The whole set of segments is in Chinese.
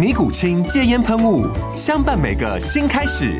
尼古清戒烟喷雾，相伴每个新开始。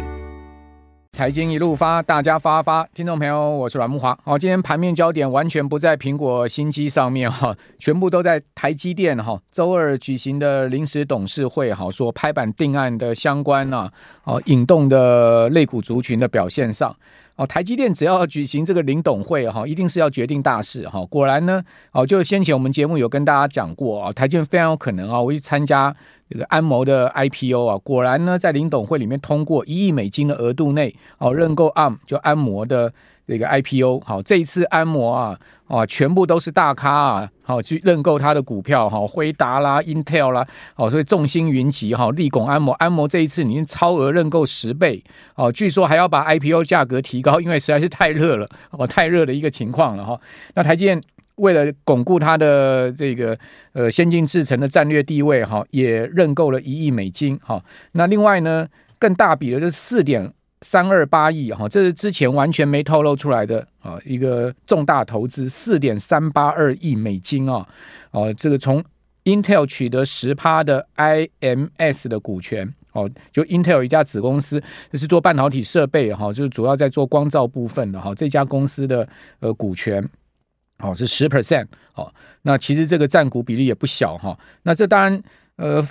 财经一路发，大家发发，听众朋友，我是阮木华。好，今天盘面焦点完全不在苹果新机上面哈，全部都在台积电哈。周二举行的临时董事会哈，说拍板定案的相关啊，哦，引动的类股族群的表现上。哦，台积电只要举行这个临董会哈，一定是要决定大事哈。果然呢，哦，就先前我们节目有跟大家讲过啊，台积电非常有可能啊，我去参加这个安谋的 IPO 啊。果然呢，在临董会里面通过一亿美金的额度内，哦，认购 ARM 就安谋的。这个 IPO 好，这一次安谋啊，啊，全部都是大咖啊，好去认购他的股票哈，辉达啦、Intel 啦，哦，所以众星云集哈，力拱安摩。安摩这一次已经超额认购十倍，哦，据说还要把 IPO 价格提高，因为实在是太热了，哦，太热的一个情况了哈。那台积电为了巩固它的这个呃先进制程的战略地位哈，也认购了一亿美金哈。那另外呢，更大笔的就是四点。三二八亿哈，这是之前完全没透露出来的啊，一个重大投资，四点三八二亿美金啊，哦，这个从 Intel 取得十趴的 IMS 的股权哦，就 Intel 一家子公司，就是做半导体设备哈，就是主要在做光罩部分的哈，这家公司的呃股权哦是十 percent 哦，那其实这个占股比例也不小哈，那这当然呃。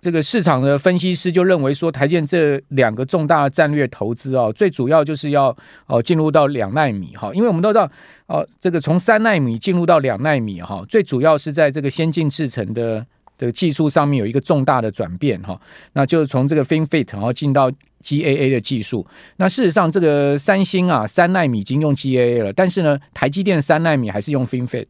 这个市场的分析师就认为说，台积电这两个重大的战略投资啊，最主要就是要哦进入到两奈米哈，因为我们都知道哦，这个从三奈米进入到两奈米哈，最主要是在这个先进制程的的技术上面有一个重大的转变哈，那就是从这个 FinFET 然后进到 GAA 的技术。那事实上，这个三星啊三奈米已经用 GAA 了，但是呢，台积电三奈米还是用 FinFET。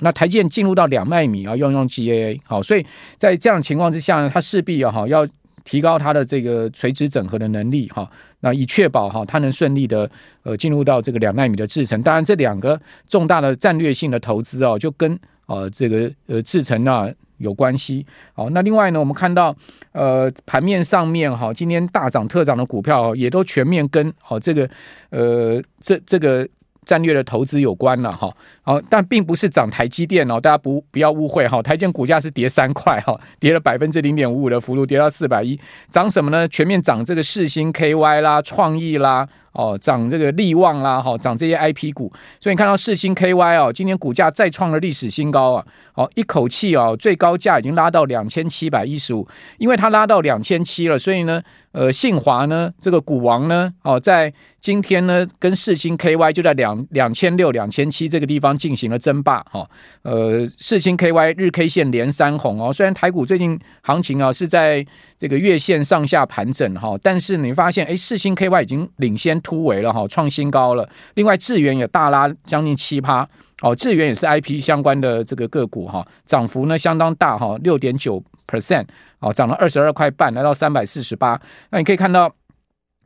那台积电进入到两纳米啊，要用 GAA，好，所以在这样的情况之下呢，它势必要哈要提高它的这个垂直整合的能力哈，那以确保哈它能顺利的呃进入到这个两纳米的制程。当然，这两个重大的战略性的投资啊，就跟呃这个呃制程啊有关系。好，那另外呢，我们看到呃盘面上面哈，今天大涨特涨的股票也都全面跟好这个呃这这个。战略的投资有关了哈，好，但并不是涨台积电哦，大家不不要误会哈，台积电股价是跌三块哈，跌了百分之零点五五的幅度，跌到四百一，涨什么呢？全面涨这个世芯 KY 啦、创意啦。哦，涨这个力旺啦，哈，涨这些 IP 股，所以你看到世星 KY 哦，今年股价再创了历史新高啊，哦，一口气哦，最高价已经拉到两千七百一十五，因为它拉到两千七了，所以呢，呃，信华呢，这个股王呢，哦，在今天呢，跟世星 KY 就在两两千六、两千七这个地方进行了争霸，哈，呃，世星 KY 日 K 线连三红哦，虽然台股最近行情啊是在这个月线上下盘整哈，但是你发现，哎，世星 KY 已经领先。突围了哈，创新高了。另外，智源也大拉将近七趴哦，智源也是 IP 相关的这个个股哈，涨幅呢相当大哈，六点九 percent 哦，涨了二十二块半，来到三百四十八。那你可以看到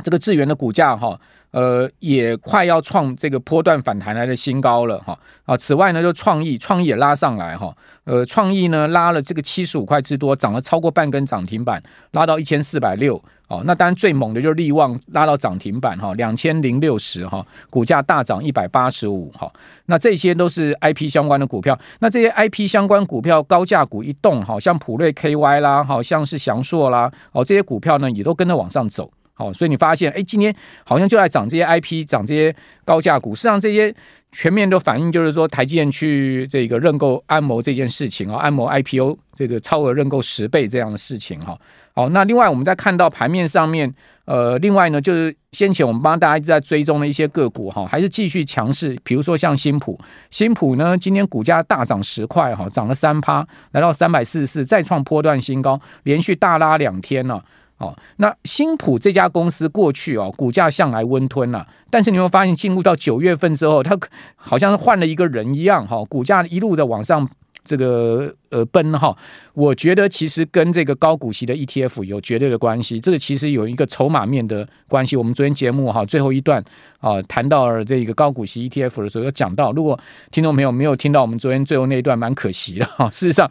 这个智源的股价哈。呃，也快要创这个波段反弹来的新高了哈啊！此外呢，就创意，创意也拉上来哈。呃，创意呢拉了这个七十五块之多，涨了超过半根涨停板，拉到一千四百六。哦，那当然最猛的就是力旺，拉到涨停板哈，两千零六十哈，股价大涨一百八十五哈。那这些都是 IP 相关的股票。那这些 IP 相关股票高价股一动，好像普瑞 KY 啦，好像是祥硕啦，哦，这些股票呢也都跟着往上走。好，所以你发现，哎，今天好像就在涨这些 IP，涨这些高价股。实际上，这些全面都反映，就是说，台积电去这个认购安谋这件事情啊，安谋 IPO 这个超额认购十倍这样的事情哈。好，那另外我们再看到盘面上面，呃，另外呢，就是先前我们帮大家一直在追踪的一些个股哈，还是继续强势。比如说像新普，新普呢今天股价大涨十块哈，涨了三趴，来到三百四十四，再创波段新高，连续大拉两天了。哦，那新普这家公司过去哦，股价向来温吞呐，但是你会发现进入到九月份之后，它好像是换了一个人一样哈，股价一路的往上。这个呃奔哈，我觉得其实跟这个高股息的 ETF 有绝对的关系。这个其实有一个筹码面的关系。我们昨天节目哈最后一段啊谈到了这个高股息 ETF 的时候，有讲到，如果听众朋友没有听到我们昨天最后那一段，蛮可惜的哈。事实上，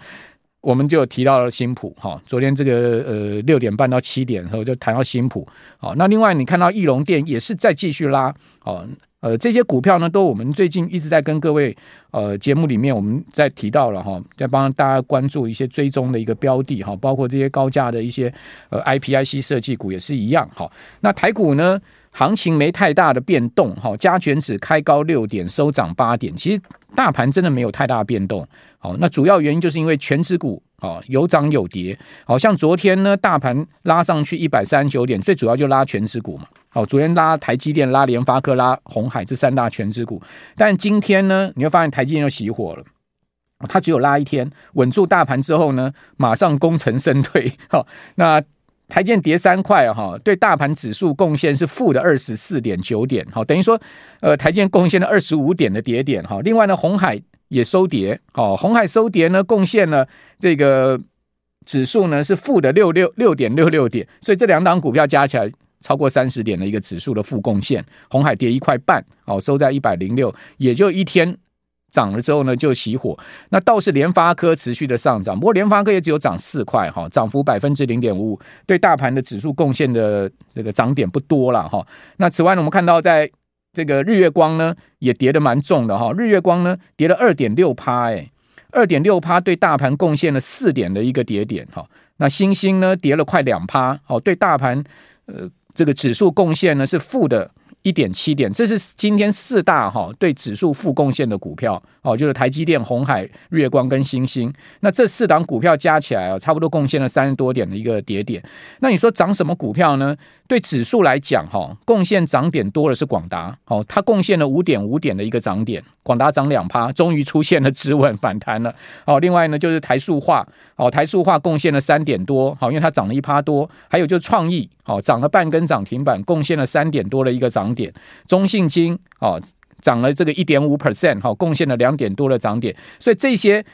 我们就提到了新普哈。昨天这个呃六点半到七点的时候就谈到新普。好，那另外你看到义隆电也是在继续拉哦。呃，这些股票呢，都我们最近一直在跟各位呃节目里面，我们在提到了哈，在帮大家关注一些追踪的一个标的哈，包括这些高价的一些呃 IPIC 设计股也是一样哈。那台股呢，行情没太大的变动哈，加权指开高六点，收涨八点，其实大盘真的没有太大的变动。好，那主要原因就是因为权值股啊有涨有跌，好像昨天呢，大盘拉上去一百三十九点，最主要就拉权值股嘛。好，昨天拉台积电、拉联发科、拉红海这三大权值股，但今天呢，你会发现台积电又熄火了。它只有拉一天，稳住大盘之后呢，马上功成身退。好，那台建跌三块哈，对大盘指数贡献是负的二十四点九点。好，等于说，呃，台建贡献了二十五点的跌点。哈，另外呢，红海也收跌。哦，红海收跌呢，贡献了这个指数呢是负的六六六点六六点。所以这两档股票加起来。超过三十点的一个指数的负贡献，红海跌一块半，哦，收在一百零六，也就一天涨了之后呢就熄火。那倒是联发科持续的上涨，不过联发科也只有涨四块，哈，涨幅百分之零点五五，对大盘的指数贡献的这个涨点不多了，哈。那此外呢，我们看到在这个日月光呢也跌得蛮重的，哈，日月光呢跌了二点六趴，哎，二点六趴对大盘贡献了四点的一个跌点，哈。那星星呢跌了快两趴，哦，对大盘呃。这个指数贡献呢是负的一点七点，这是今天四大哈对指数负贡献的股票哦，就是台积电、红海、月光跟欣兴。那这四档股票加起来啊，差不多贡献了三十多点的一个跌点。那你说涨什么股票呢？对指数来讲哈，贡献涨点多的是广达哦，它贡献了五点五点的一个涨点，广达涨两趴，终于出现了止稳反弹了哦。另外呢，就是台塑化哦，台塑化贡献了三点多，好，因为它涨了一趴多。还有就是创意哦，涨了半根涨停板，贡献了三点多的一个涨点。中信金哦，涨了这个一点五 percent，好，贡献了两点多的涨点。所以这些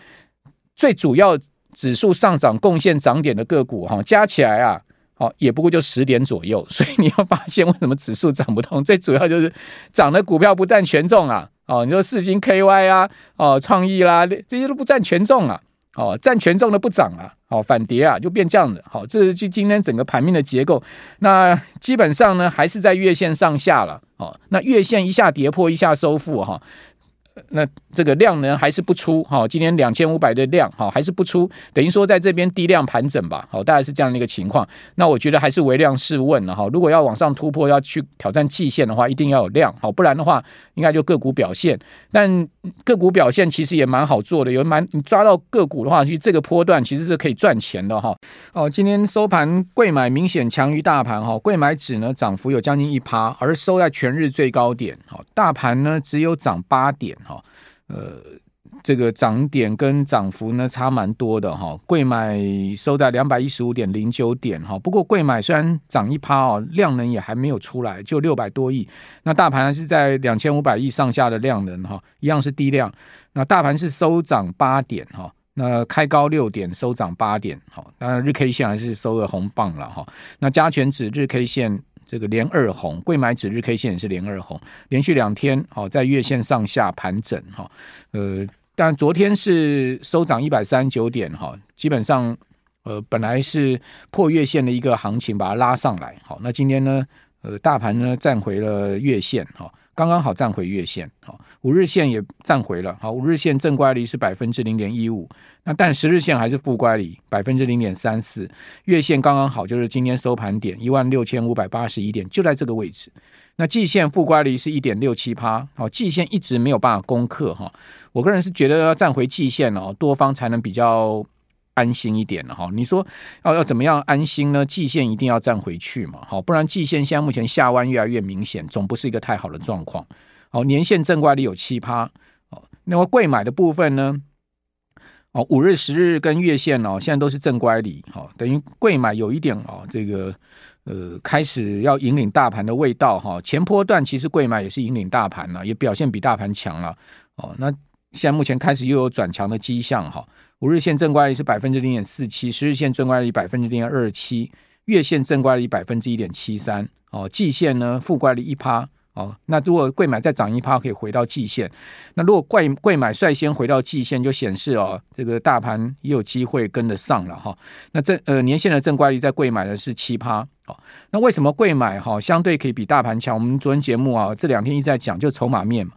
最主要指数上涨贡献涨点的个股哈，加起来啊。哦，也不过就十点左右，所以你要发现为什么指数涨不动，最主要就是涨的股票不占权重啊。哦，你说四星 KY 啊，哦，创意啦，这些都不占权重啊。哦，占权重的不涨啊，哦，反跌啊，就变这样的。好，这是就今天整个盘面的结构。那基本上呢，还是在月线上下了。哦，那月线一下跌破，一下收复哈。那这个量呢还是不出哈，今天两千五百的量哈还是不出，等于说在这边低量盘整吧，好，大概是这样的一个情况。那我觉得还是唯量是问了哈，如果要往上突破，要去挑战季线的话，一定要有量，好，不然的话应该就个股表现。但个股表现其实也蛮好做的，有蛮你抓到个股的话，其实这个波段其实是可以赚钱的哈。哦，今天收盘贵买明显强于大盘哈，贵买指呢涨幅有将近一趴，而收在全日最高点，好，大盘呢只有涨八点。哈，呃，这个涨点跟涨幅呢差蛮多的哈。贵买收在两百一十五点零九点哈，不过贵买虽然涨一趴哦，量能也还没有出来，就六百多亿。那大盘是在两千五百亿上下的量能哈，一样是低量。那大盘是收涨八点哈，那开高六点，收涨八点。好，当然日 K 线还是收了红棒了哈。那加权指日 K 线。这个连二红，贵买指日 K 线也是连二红，连续两天哦，在月线上下盘整哈，呃，但昨天是收涨一百三十九点哈，基本上呃本来是破月线的一个行情，把它拉上来，好，那今天呢，呃，大盘呢站回了月线哈。刚刚好站回月线，好，五日线也站回了，好，五日线正乖离是百分之零点一五，那但十日线还是负乖离百分之零点三四，月线刚刚好就是今天收盘点一万六千五百八十一点，就在这个位置。那季线负乖离是一点六七趴，好，季线一直没有办法攻克哈，我个人是觉得要站回季线哦，多方才能比较安心一点了哈。你说要要怎么样安心呢？季线一定要站回去嘛，好，不然季线现在目前下弯越来越明显，总不是一个太好的状况。好，年线正乖离有七趴，哦，那么贵买的部分呢？哦，五日、十日跟月线哦，现在都是正乖离，好，等于贵买有一点哦，这个呃开始要引领大盘的味道哈。前波段其实贵买也是引领大盘了，也表现比大盘强了，哦，那现在目前开始又有转强的迹象哈。五日线正乖离是百分之零点四七，十日线正乖离百分之零点二七，月线正乖离百分之一点七三，哦，季线呢负乖离一趴。哦，那如果贵买再涨一趴，可以回到季线。那如果贵贵买率先回到季线，就显示哦，这个大盘也有机会跟得上了哈。那这呃年线的正乖离在贵买的是七趴。哦，那为什么贵买哈相对可以比大盘强？我们昨天节目啊这两天一直在讲，就筹码面嘛。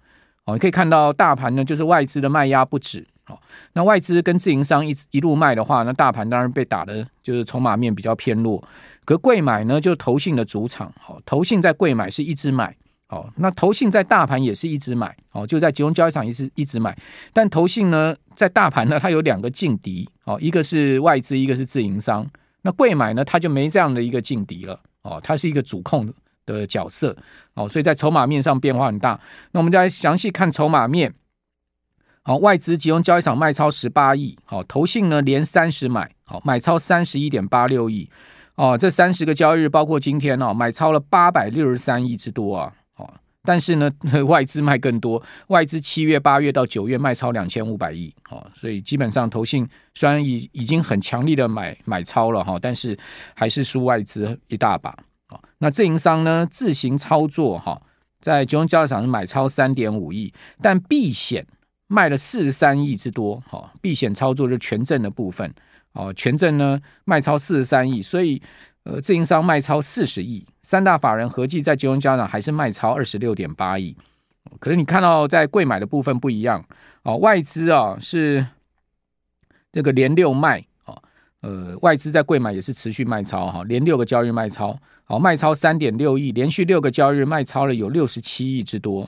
哦，你可以看到大盘呢，就是外资的卖压不止。哦，那外资跟自营商一一路卖的话，那大盘当然被打的就是筹码面比较偏弱。可贵买呢，就是投信的主场。哦，投信在贵买是一直买。哦，那投信在大盘也是一直买，哦，就在集中交易场一直一直买。但投信呢，在大盘呢，它有两个劲敌，哦，一个是外资，一个是自营商。那贵买呢，它就没这样的一个劲敌了，哦，它是一个主控的的角色，哦，所以在筹码面上变化很大。那我们再详细看筹码面，好，外资集中交易场卖超十八亿，好，投信呢连三十买，好，买超三十一点八六亿，哦，这三十个交易日包括今天哦，买超了八百六十三亿之多啊。哦但是呢，外资卖更多，外资七月、八月到九月卖超两千五百亿，哦，所以基本上投信虽然已已经很强力的买买超了哈，但是还是输外资一大把，那自营商呢自行操作哈，在金融交易场是买超三点五亿，但避险卖了四十三亿之多，哈，避险操作就是权证的部分，哦，权证呢卖超四十三亿，所以。呃，自营商卖超四十亿，三大法人合计在金融交易场还是卖超二十六点八亿。可是你看到在柜买的部分不一样哦，外资啊是这个连六卖，呃，外资在柜买也是持续卖超哈，连六个交易日卖超，好，卖超三点六亿，连续六个交易日卖超了有六十七亿之多。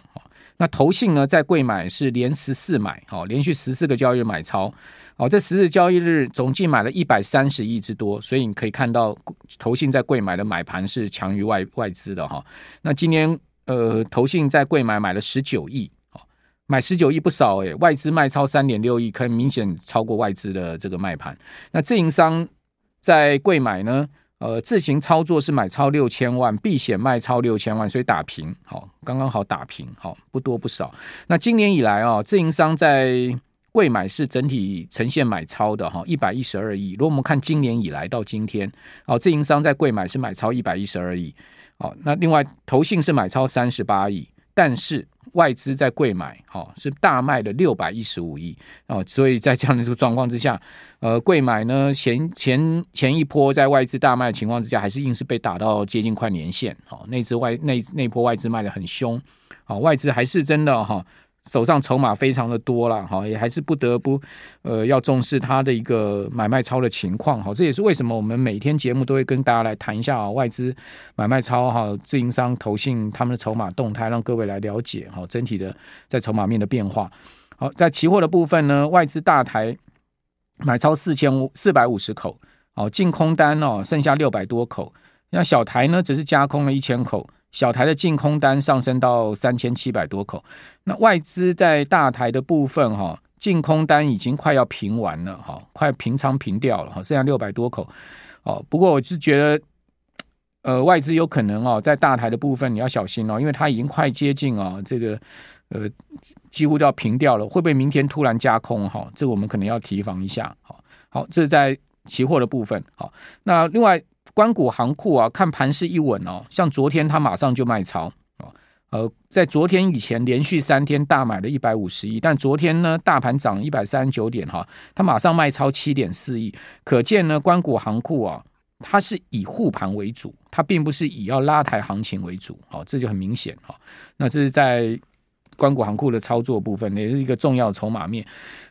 那投信呢，在柜买是连十四买，好，连续十四个交易日买超，好，这十四交易日总计买了一百三十亿之多，所以你可以看到投信在柜买的买盘是强于外外资的哈。那今年呃，投信在柜买买了十九亿，买十九亿不少诶，外资卖超三点六亿，可以明显超过外资的这个卖盘。那自营商在贵买呢？呃，自行操作是买超六千万，避险卖超六千万，所以打平，好，刚刚好打平，好，不多不少。那今年以来啊，自营商在贵买是整体呈现买超的哈，一百一十二亿。如果我们看今年以来到今天，哦，自营商在贵买是买超一百一十二亿，哦，那另外投信是买超三十八亿，但是。外资在贵买，好是大卖了六百一十五亿哦，所以在这样的一个状况之下，呃，贵买呢前前前一波在外资大卖的情况之下，还是硬是被打到接近快年线，好，那支外那那波外资卖的很凶，好，外资还是真的哈。手上筹码非常的多了，哈，也还是不得不，呃，要重视它的一个买卖超的情况，哈，这也是为什么我们每天节目都会跟大家来谈一下啊，外资买卖超哈，自营商投信他们的筹码动态，让各位来了解哈，整体的在筹码面的变化。好，在期货的部分呢，外资大台买超四千五四百五十口，哦，净空单哦，剩下六百多口，那小台呢，只是加空了一千口。小台的净空单上升到三千七百多口，那外资在大台的部分哈，净空单已经快要平完了哈，快平仓平掉了哈，剩下六百多口哦。不过我是觉得，呃，外资有可能哦，在大台的部分你要小心哦，因为它已经快接近啊，这个呃几乎都要平掉了，会不会明天突然加空哈？这我们可能要提防一下。好，好，这是在期货的部分。好，那另外。关谷行库啊，看盘势一稳哦，像昨天他马上就卖超哦，呃，在昨天以前连续三天大买了一百五十亿，但昨天呢大盘涨一百三十九点哈，他马上卖超七点四亿，可见呢关谷行库啊，它是以护盘为主，它并不是以要拉抬行情为主，好，这就很明显哈。那这是在关谷行库的操作部分，也是一个重要筹码面。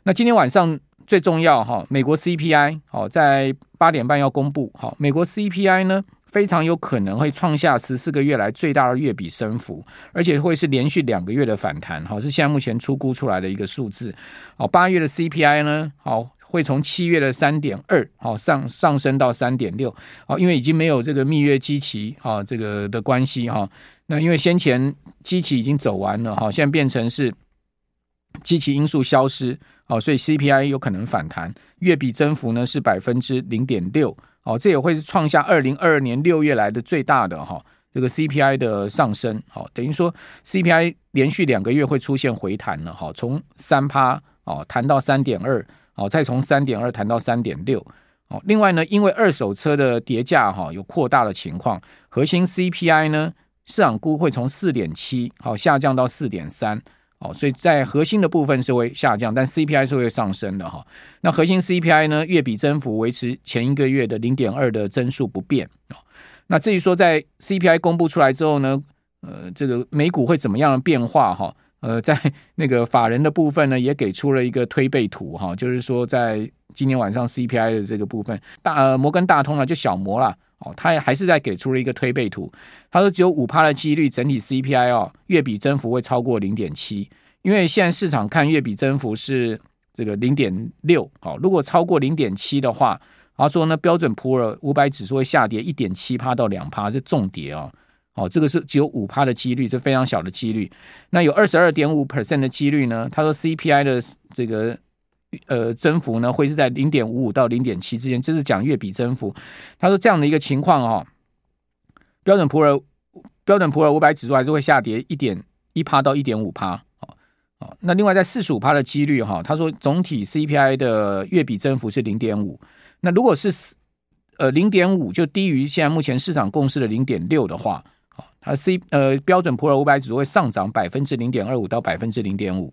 那今天晚上。最重要哈，美国 CPI 好，在八点半要公布好，美国 CPI 呢非常有可能会创下十四个月来最大的月比升幅，而且会是连续两个月的反弹，好，是现在目前初估出来的一个数字，好，八月的 CPI 呢好。会从七月的三点二，好上上升到三点六，好，因为已经没有这个蜜月基期啊，这个的关系哈。那因为先前基期已经走完了哈，现在变成是基期因素消失，哦，所以 CPI 有可能反弹，月比增幅呢是百分之零点六，哦，这也会创下二零二二年六月来的最大的哈。这个 CPI 的上升，好，等于说 CPI 连续两个月会出现回弹了，哈，从三趴哦弹到三点二，哦，再从三点二弹到三点六，哦，另外呢，因为二手车的跌价哈有扩大的情况，核心 CPI 呢市场估会从四点七好下降到四点三，哦，所以在核心的部分是会下降，但 CPI 是会上升的哈。那核心 CPI 呢月比增幅维持前一个月的零点二的增速不变。那至于说在 CPI 公布出来之后呢，呃，这个美股会怎么样的变化哈？呃，在那个法人的部分呢，也给出了一个推背图哈，就是说在今天晚上 CPI 的这个部分，大呃摩根大通啊就小摩啦，哦，他也还是在给出了一个推背图，他说只有五趴的几率整体 CPI 哦月比增幅会超过零点七，因为现在市场看月比增幅是这个零点六，哦，如果超过零点七的话。他说呢，标准普尔五百指数会下跌一点七趴到两趴，是重跌哦。哦，这个是只有五趴的几率，这非常小的几率。那有二十二点五 percent 的几率呢？他说 CPI 的这个呃增幅呢，会是在零点五五到零点七之间，这是讲月比增幅。他说这样的一个情况哦，标准普尔标准普尔五百指数还是会下跌一点一趴到一点五趴。哦哦，那另外在四十五趴的几率哈，他说总体 CPI 的月比增幅是零点五。那如果是呃零点五就低于现在目前市场共识的零点六的话，它 C 呃标准普尔五百指数会上涨百分之零点二五到百分之零点五。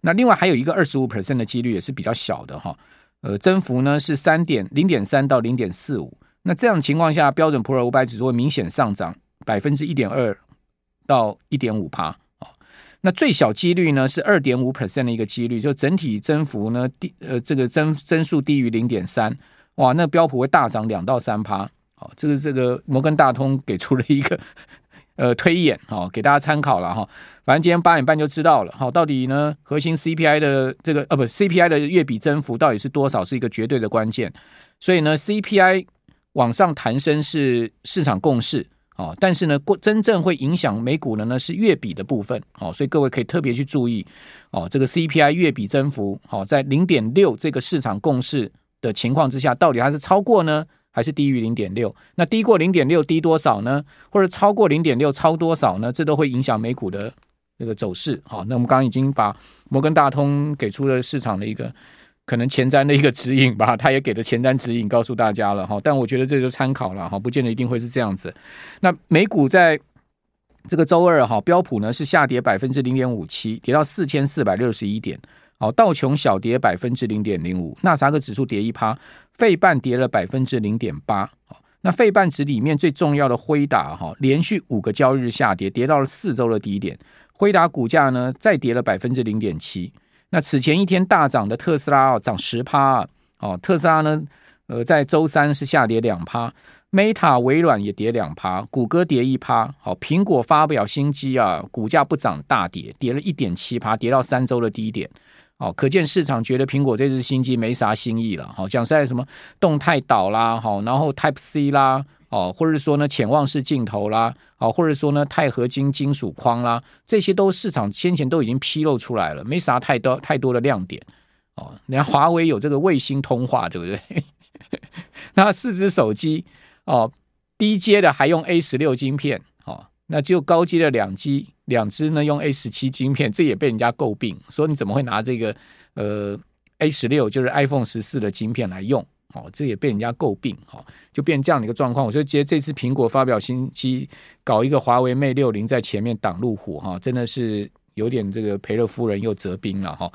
那另外还有一个二十五 percent 的几率也是比较小的哈，呃增幅呢是三点零点三到零点四五。那这样情况下，标准普尔五百指数会明显上涨百分之一点二到一点五趴。那最小几率呢是二点五 percent 的一个几率，就整体增幅呢低呃这个增增速低于零点三。哇，那标普会大涨两到三趴，好，这个这个摩根大通给出了一个呃推演，好，给大家参考了哈。反正今天八点半就知道了，好，到底呢核心 CPI 的这个呃不 CPI 的月比增幅到底是多少，是一个绝对的关键。所以呢 CPI 往上弹升是市场共识，啊，但是呢过真正会影响美股的呢是月比的部分，哦，所以各位可以特别去注意，哦，这个 CPI 月比增幅好在零点六这个市场共识的情况之下，到底它是超过呢，还是低于零点六？那低过零点六低多少呢？或者超过零点六超多少呢？这都会影响美股的这个走势。好，那我们刚刚已经把摩根大通给出了市场的一个可能前瞻的一个指引吧，他也给了前瞻指引告诉大家了哈。但我觉得这就参考了哈，不见得一定会是这样子。那美股在这个周二哈，标普呢是下跌百分之零点五七，跌到四千四百六十一点。好，道琼小跌百分之零点零五，纳斯达克指数跌一趴，费半跌了百分之零点八。那费半指里面最重要的辉达哈，连续五个交易日下跌，跌到了四周的低点。辉达股价呢再跌了百分之零点七。那此前一天大涨的特斯拉哦，涨十趴。哦，特斯拉呢，呃，在周三是下跌两趴。Meta 微软也跌两趴，谷歌跌一趴。好，苹果发表新机啊，股价不涨大跌，跌了一点七趴，跌到三周的低点。哦，可见市场觉得苹果这支新机没啥新意了。好，讲实在什么动态岛啦，好，然后 Type C 啦，哦，或者说呢潜望式镜头啦，哦，或者说呢钛合金金属框啦，这些都市场先前都已经披露出来了，没啥太多太多的亮点。哦，你看华为有这个卫星通话，对不对？那四支手机哦，低阶的还用 A 十六晶片，哦，那只有高阶的两 G。两只呢用 A 十七晶片，这也被人家诟病，说你怎么会拿这个呃 A 十六就是 iPhone 十四的晶片来用？哦，这也被人家诟病，哦，就变这样的一个状况。我觉得，接这次苹果发表新机，搞一个华为 Mate 六零在前面挡路虎，哈，真的是有点这个赔了夫人又折兵了，哈。